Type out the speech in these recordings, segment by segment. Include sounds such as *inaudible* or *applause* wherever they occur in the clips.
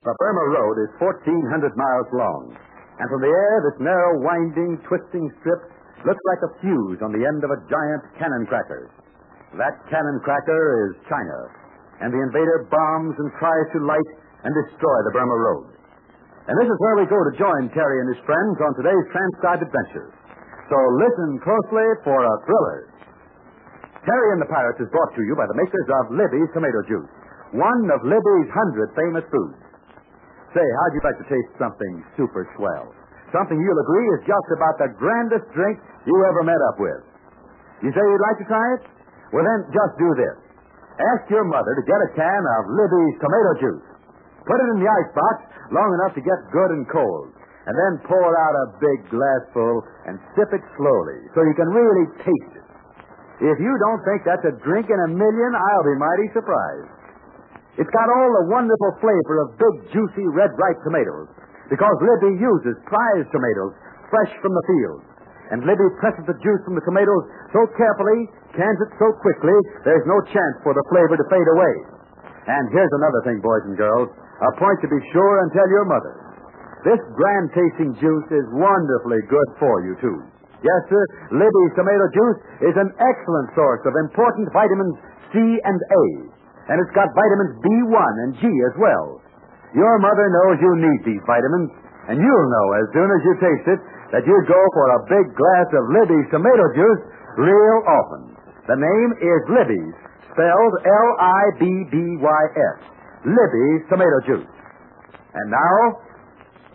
The Burma Road is 1,400 miles long, and from the air, this narrow, winding, twisting strip looks like a fuse on the end of a giant cannon cracker. That cannon cracker is China, and the invader bombs and tries to light and destroy the Burma Road. And this is where we go to join Terry and his friends on today's transcribed adventure. So listen closely for a thriller. Terry and the Pirates is brought to you by the makers of Libby's Tomato Juice, one of Libby's hundred famous foods. Say, how'd you like to taste something super swell? Something you'll agree is just about the grandest drink you ever met up with. You say you'd like to try it? Well, then just do this. Ask your mother to get a can of Libby's tomato juice. Put it in the icebox long enough to get good and cold. And then pour out a big glassful and sip it slowly so you can really taste it. If you don't think that's a drink in a million, I'll be mighty surprised. It's got all the wonderful flavor of big, juicy, red, ripe tomatoes because Libby uses prize tomatoes fresh from the field. And Libby presses the juice from the tomatoes so carefully, cans it so quickly, there's no chance for the flavor to fade away. And here's another thing, boys and girls, a point to be sure and tell your mother. This grand tasting juice is wonderfully good for you, too. Yes, sir, Libby's tomato juice is an excellent source of important vitamins C and A. And it's got vitamins B1 and G as well. Your mother knows you need these vitamins, and you'll know as soon as you taste it that you go for a big glass of Libby's tomato juice real often. The name is Libby's, spelled L-I-B-B-Y-S. Libby's tomato juice. And now,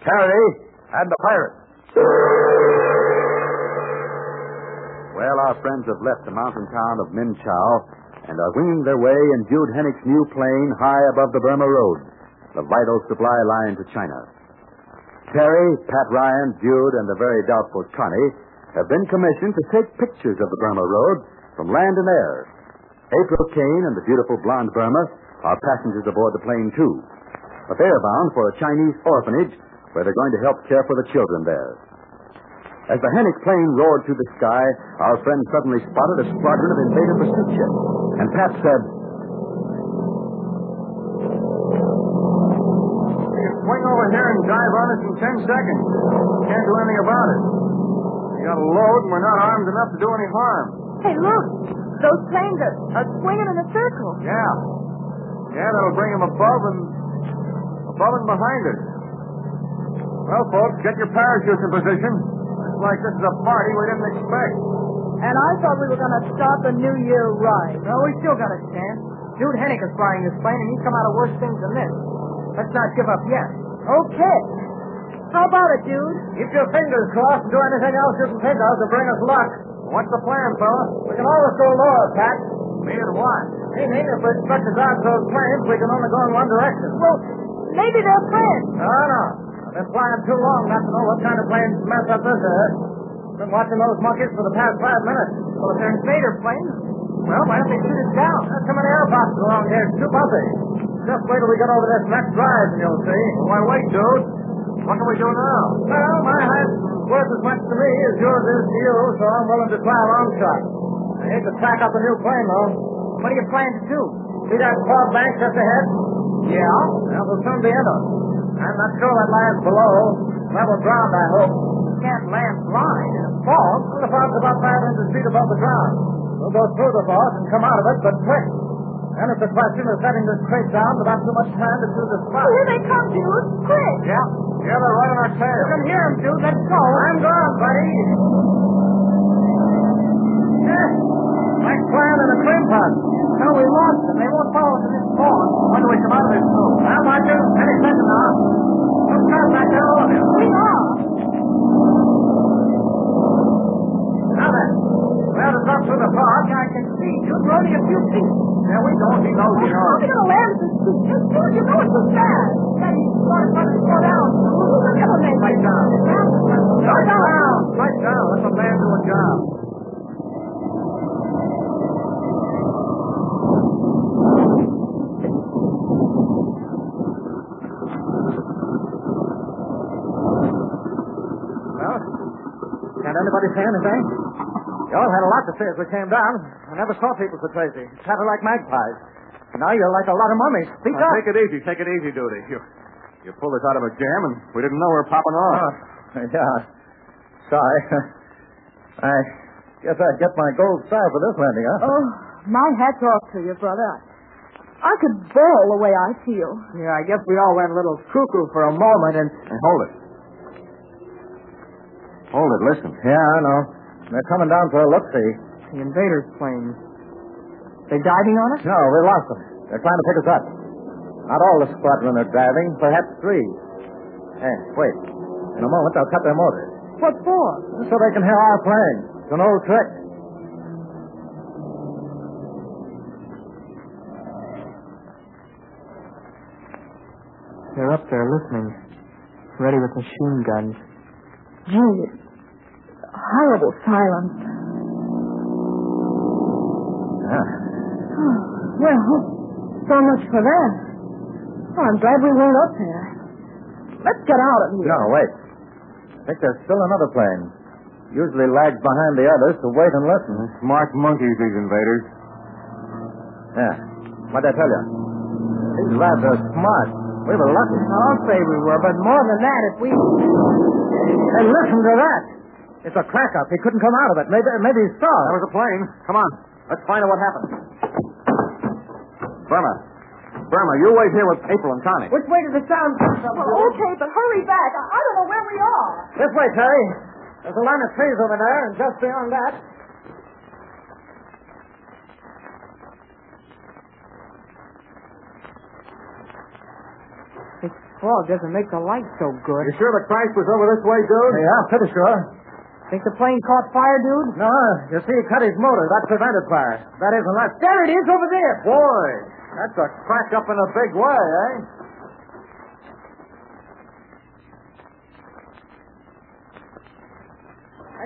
Terry and the pirates. Well, our friends have left the mountain town of Minchow and are winging their way in Dude Hennick's new plane high above the Burma Road, the vital supply line to China. Terry, Pat Ryan, Dude, and the very doubtful Connie have been commissioned to take pictures of the Burma Road from land and air. April Kane and the beautiful blonde Burma are passengers aboard the plane, too. But they are bound for a Chinese orphanage where they're going to help care for the children there. As the Hennick plane roared through the sky, our friend suddenly spotted a squadron of invader pursuit ships. And Pat said, We can Swing over here and dive on us in ten seconds. Can't do anything about it. We got a load and we're not armed enough to do any harm. Hey, look. Those planes are, are swinging in a circle. Yeah. Yeah, that'll bring them above and above and behind us. Well, folks, get your parachutes in position. Looks like this is a party we didn't expect. And I thought we were going to start the New Year right. Well, we still got a chance. Dude Hennick is flying this plane, and he's come out of worse things than this. Let's not give up yet. Okay. How about it, dude? Keep your fingers crossed and do anything else you can think of to bring us luck. What's the plan, fella? We can always go lower, Pat. Meaning what? Meaning, if we're stuck as those planes, we can only go in one direction. Well, maybe they're friends. No, no. I've been flying too long not to know what kind of planes mess up this air. Been watching those monkeys for the past five minutes. Well, if they're invader planes, well, why don't they shoot us down? There's too many air boxes around here. Too bumpy. Just wait till we get over this next rise and you'll see. Why, wait, dude. What can we do now? Well, my height's worth as much to me as yours is to you, so I'm willing to try a long shot. I hate to track up a new plane, though. what are you planning to do? See that fog bank just ahead? Yeah? That will soon be in us. I'm not sure what lies below. Level ground, I hope. Can't land blind in a fog. Well, the fog's about 500 feet above the ground. We'll go through the fog and come out of it, but quick. And it's a question of setting this crate down without too much time to choose a spot. Here they come, dude. Quick. Yeah. Yeah, they're right on our tail. You can hear them, dude. Let's go. I'm gone, buddy. Yeah. Like flying in a cream. No, we lost them. They won't follow us in this fog. When do we come out of this room? I'll watch you. Any second now. Don't start back there, all of you. We are. Now then. Well, to drop through the fog. I can see. Dude, we're only a few Yeah, we don't. He knows we How are. are we going to land this suit? Just dude, you know it's. Daddy, start running, slow down. We'll never make Right down. Slow Right down. down. Right down. Let the man do a job. Well, can't anybody say anything? You all had a lot to say as we came down. I never saw people so crazy. Chatted like magpies. Now you're like a lot of mummies. Speak Now, up. take it easy. Take it easy, Duty. You, You pulled us out of a jam, and we didn't know we were popping off. Oh, yeah. Sorry. *laughs* I guess I'd get my gold star for this landing, huh? Oh, my hat's off to you, brother. I could bawl the way I feel. Yeah, I guess we all went a little cuckoo for a moment, and Hey, hold it. Hold it, listen. Yeah, I know. They're coming down for a look-see. The invaders' planes. They diving on us? No, we lost them. They're trying to pick us up. Not all the squadron are diving, perhaps three. Hey, wait. In a moment, they'll cut their motors. What for? So they can hear our plane. It's an old trick. They're up there listening, ready with machine guns. Gee, horrible silence. Yeah. Well, so much for that. Oh, I'm glad we weren't up there. Let's get out of here. No, wait. I think there's still another plane. Usually lags behind the others to wait and listen. Uh, smart monkeys, these invaders. Yeah. What'd I tell you? These lads are smart. We were lucky. Oh, I'll say we were, but more than that, if we. Hey, listen to that. It's a crack up. He couldn't come out of it. Maybe, maybe he saw That was a plane. Come on. Let's find out what happened. Burma. Burma, you wait here with April and Connie. Which way does the sound come from? Well, okay, but hurry back. I, I don't know where we are. This way, Terry. There's a line of trees over there, and just beyond that. This fog doesn't make the light so good. You sure the crash was over this way, dude? Yeah, pretty sure. Think the plane caught fire, dude? No, you see, he cut his motor. That prevented fire. That is, unless... There it is over there. Boy, that's a crack up in a big way, eh?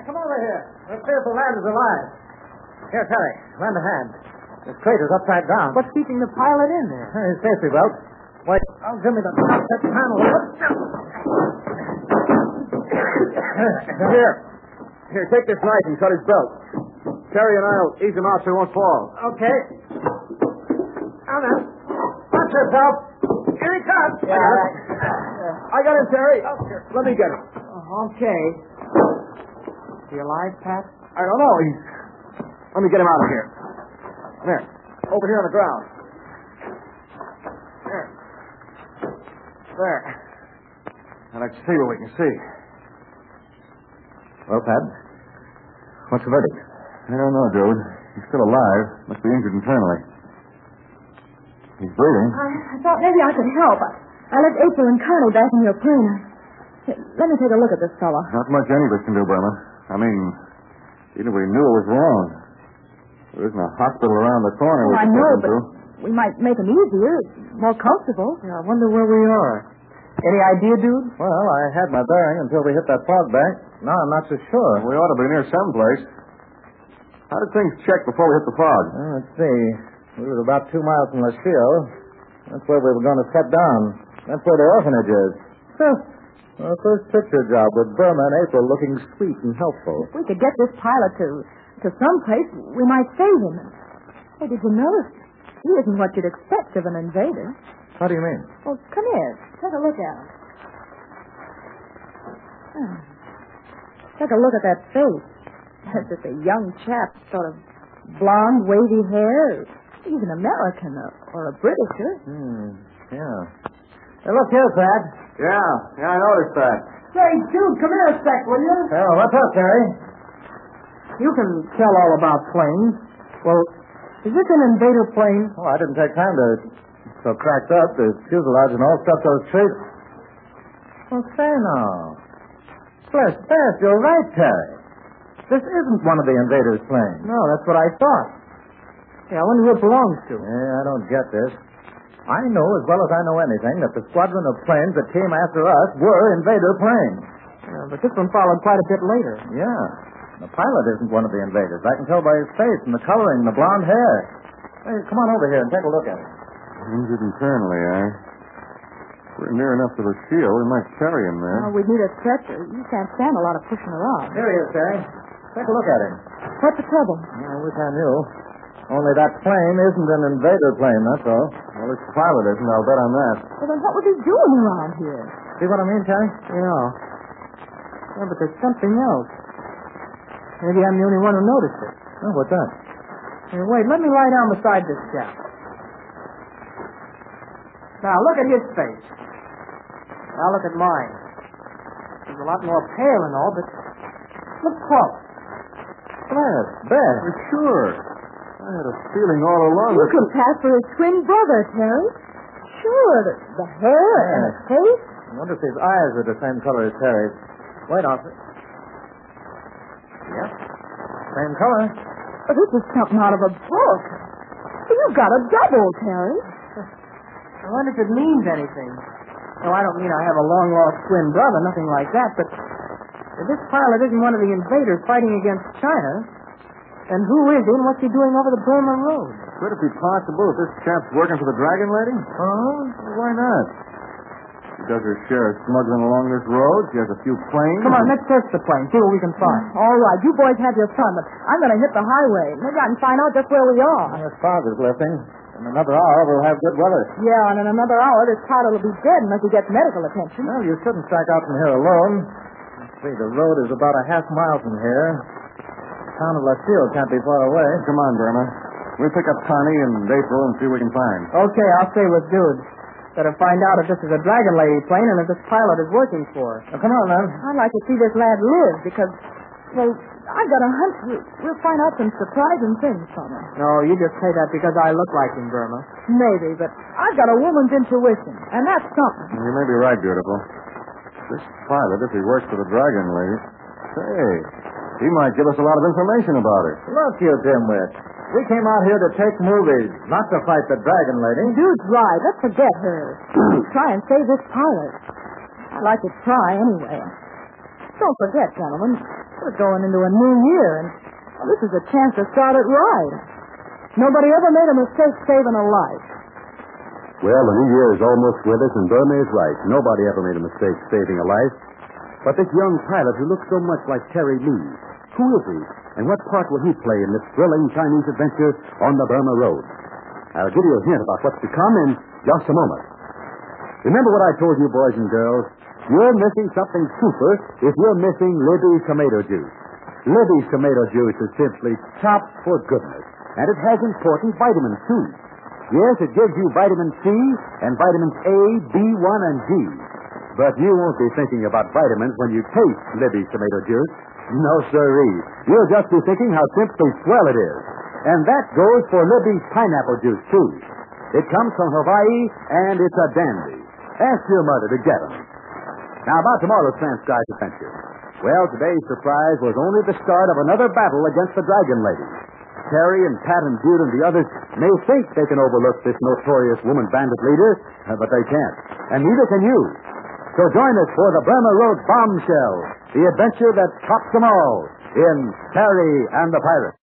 Hey, come over here. Let's see if the land is alive. Here, Terry, lend a hand. This crate is upside down. What's keeping the pilot in there? *laughs* His safety belt. Wait, I'll give me the that panel. Here. Here, take this knife and cut his belt. Terry and I'll ease him out so he won't fall. Okay. Now then, watch yourself. Here he comes. Yeah. Uh, I got him, Terry. Oh, Let me get him. Oh, okay. Is he alive, Pat? I don't know. He's... Let me get him out of here. There. Over here on the ground. There. There. Now let's see what we can see. Well, Pat, what's the verdict? I don't know, dude. He's still alive. Must be injured internally. He's breathing. I, I thought maybe I could help. I, I left April and Connie back in your plane. Here, let me take a look at this fella. Not much any of us can do, Burma. I mean, even if we knew it was wrong. There isn't a hospital around the corner we Oh, I know, but to. we might make him easier, more comfortable. Yeah, I wonder where we are. Any idea, dude? Well, I had my bearing until we hit that fog bank. Now I'm not so sure. We ought to be near someplace. How did things check before we hit the fog? Well, let's see. We were about two miles from Lachille. That's where we were going to set down. That's where the orphanage is. Huh. Well, first picture job with Burma and April looking sweet and helpful. If we could get this pilot to to some place, we might save him. Hey, did you notice? He isn't what you'd expect of an invader. How do you mean? Well, come here. Take a look at him. Hmm. Take a look at that face. That's just a young chap, sort of blonde, wavy hair. He's an American or, or a Britisher. Hmm. Yeah. Hey, look here, Pat. Yeah, yeah, I noticed that. Say, dude, come here a sec, will you? Oh, what's up, Terry? You can tell all about planes. Well, is this an invader plane? Oh, I didn't take time to so cracked up. The fuselage and all stuff those trees. Well, say now. Bless, bless, you're right, Terry. This isn't one of the invaders' planes. No, that's what I thought. Yeah, I wonder who it belongs to. Yeah, I don't get this. I know as well as I know anything that the squadron of planes that came after us were invader planes. Yeah, but this one followed quite a bit later. Yeah. The pilot isn't one of the invaders. I can tell by his face and the coloring and the blonde hair. Hey, come on over here and take a look at him. Injured internally, eh? If we're near enough to the shield, we might carry him there. Oh, we'd need a stretcher. You can't stand a lot of pushing around. Here he is, Terry. Take a look at him. What's the trouble? I wish I knew. Only that plane isn't an invader plane, that's all. Well, its pilot isn't, I'll bet on that. Well, then what was he doing around here? See what I mean, Terry? Yeah. Yeah, but there's something else. Maybe I'm the only one who noticed it. Oh, what's that? Hey, wait, let me lie down beside this chap. Now, look at his face. Now, look at mine. He's a lot more pale and all, but look close. Bless, Beth. For sure. I had a feeling all along You that... could pass for his twin brother, Terry. Sure, the, the hair and the face. I wonder if his eyes are the same color as Terry's. Wait, officer. Yep. Same color. Oh, this is something out of a book. You've got a double, Terry. I wonder if it means anything. No, I don't mean I have a long lost twin brother, nothing like that, but if this pilot isn't one of the invaders fighting against China, then who is he and what's he doing over the Burma Road? Could it be possible that this chap's working for the Dragon Lady? Oh? Why not? She does her share of smuggling along this road. She has a few planes. Come on, let's search the plane, see what we can find. Mm. All right, you boys have your fun, but I'm going to hit the highway. Maybe I can find out just where we are. This father's is lifting. In another hour, we'll have good weather. Yeah, and in another hour, this pilot will be dead unless he gets medical attention. Well, you shouldn't strike out from here alone. Let's see, the road is about a half mile from here. The town of La Sille can't be far away. Come on, Burma. We'll pick up Connie and April and see what we can find. Okay, I'll stay with Dude. Better find out if this is a Dragon Lady plane and if this pilot is working for her. Now, come on, then. I'd like to see this lad live because, well, I've got a hunch we- we'll find out some surprising things from him. No, you just say that because I look like him, Burma. Maybe, but I've got a woman's intuition, and that's something. You may be right, beautiful. This pilot, if he works for the Dragon Lady, say, he might give us a lot of information about her. Look, you dimwit. We came out here to take movies, not to fight the Dragon Lady. Dude's right. Let's forget her. try and save this pilot. I'd like to try anyway. Don't forget, gentlemen, we're going into a new year, and this is a chance to start it right. Nobody ever made a mistake saving a life. Well, the new year is almost with us, and Burma is right. Nobody ever made a mistake saving a life. But this young pilot who looks so much like Terry Lee, who is he? And what part will he play in this thrilling Chinese adventure on the Burma Road? I'll give you a hint about what's to come in just a moment. Remember what I told you, boys and girls? You're missing something super if you're missing Libby's tomato juice. Libby's tomato juice is simply top for goodness, and it has important vitamins, too. Yes, it gives you vitamin C and vitamins A, B1, and G. But you won't be thinking about vitamins when you taste Libby's tomato juice. No, sirree. You'll just be thinking how simply swell it is. And that goes for Libby's pineapple juice, too. It comes from Hawaii, and it's a dandy. Ask your mother to get 'em. Now, about tomorrow's transcribed adventure. Well, today's surprise was only the start of another battle against the Dragon Lady. Terry and Pat and Dude and the others may think they can overlook this notorious woman bandit leader, uh, but they can't. And neither can you. So join us for the Burma Road Bombshell, the adventure that tops them all in Terry and the Pirates.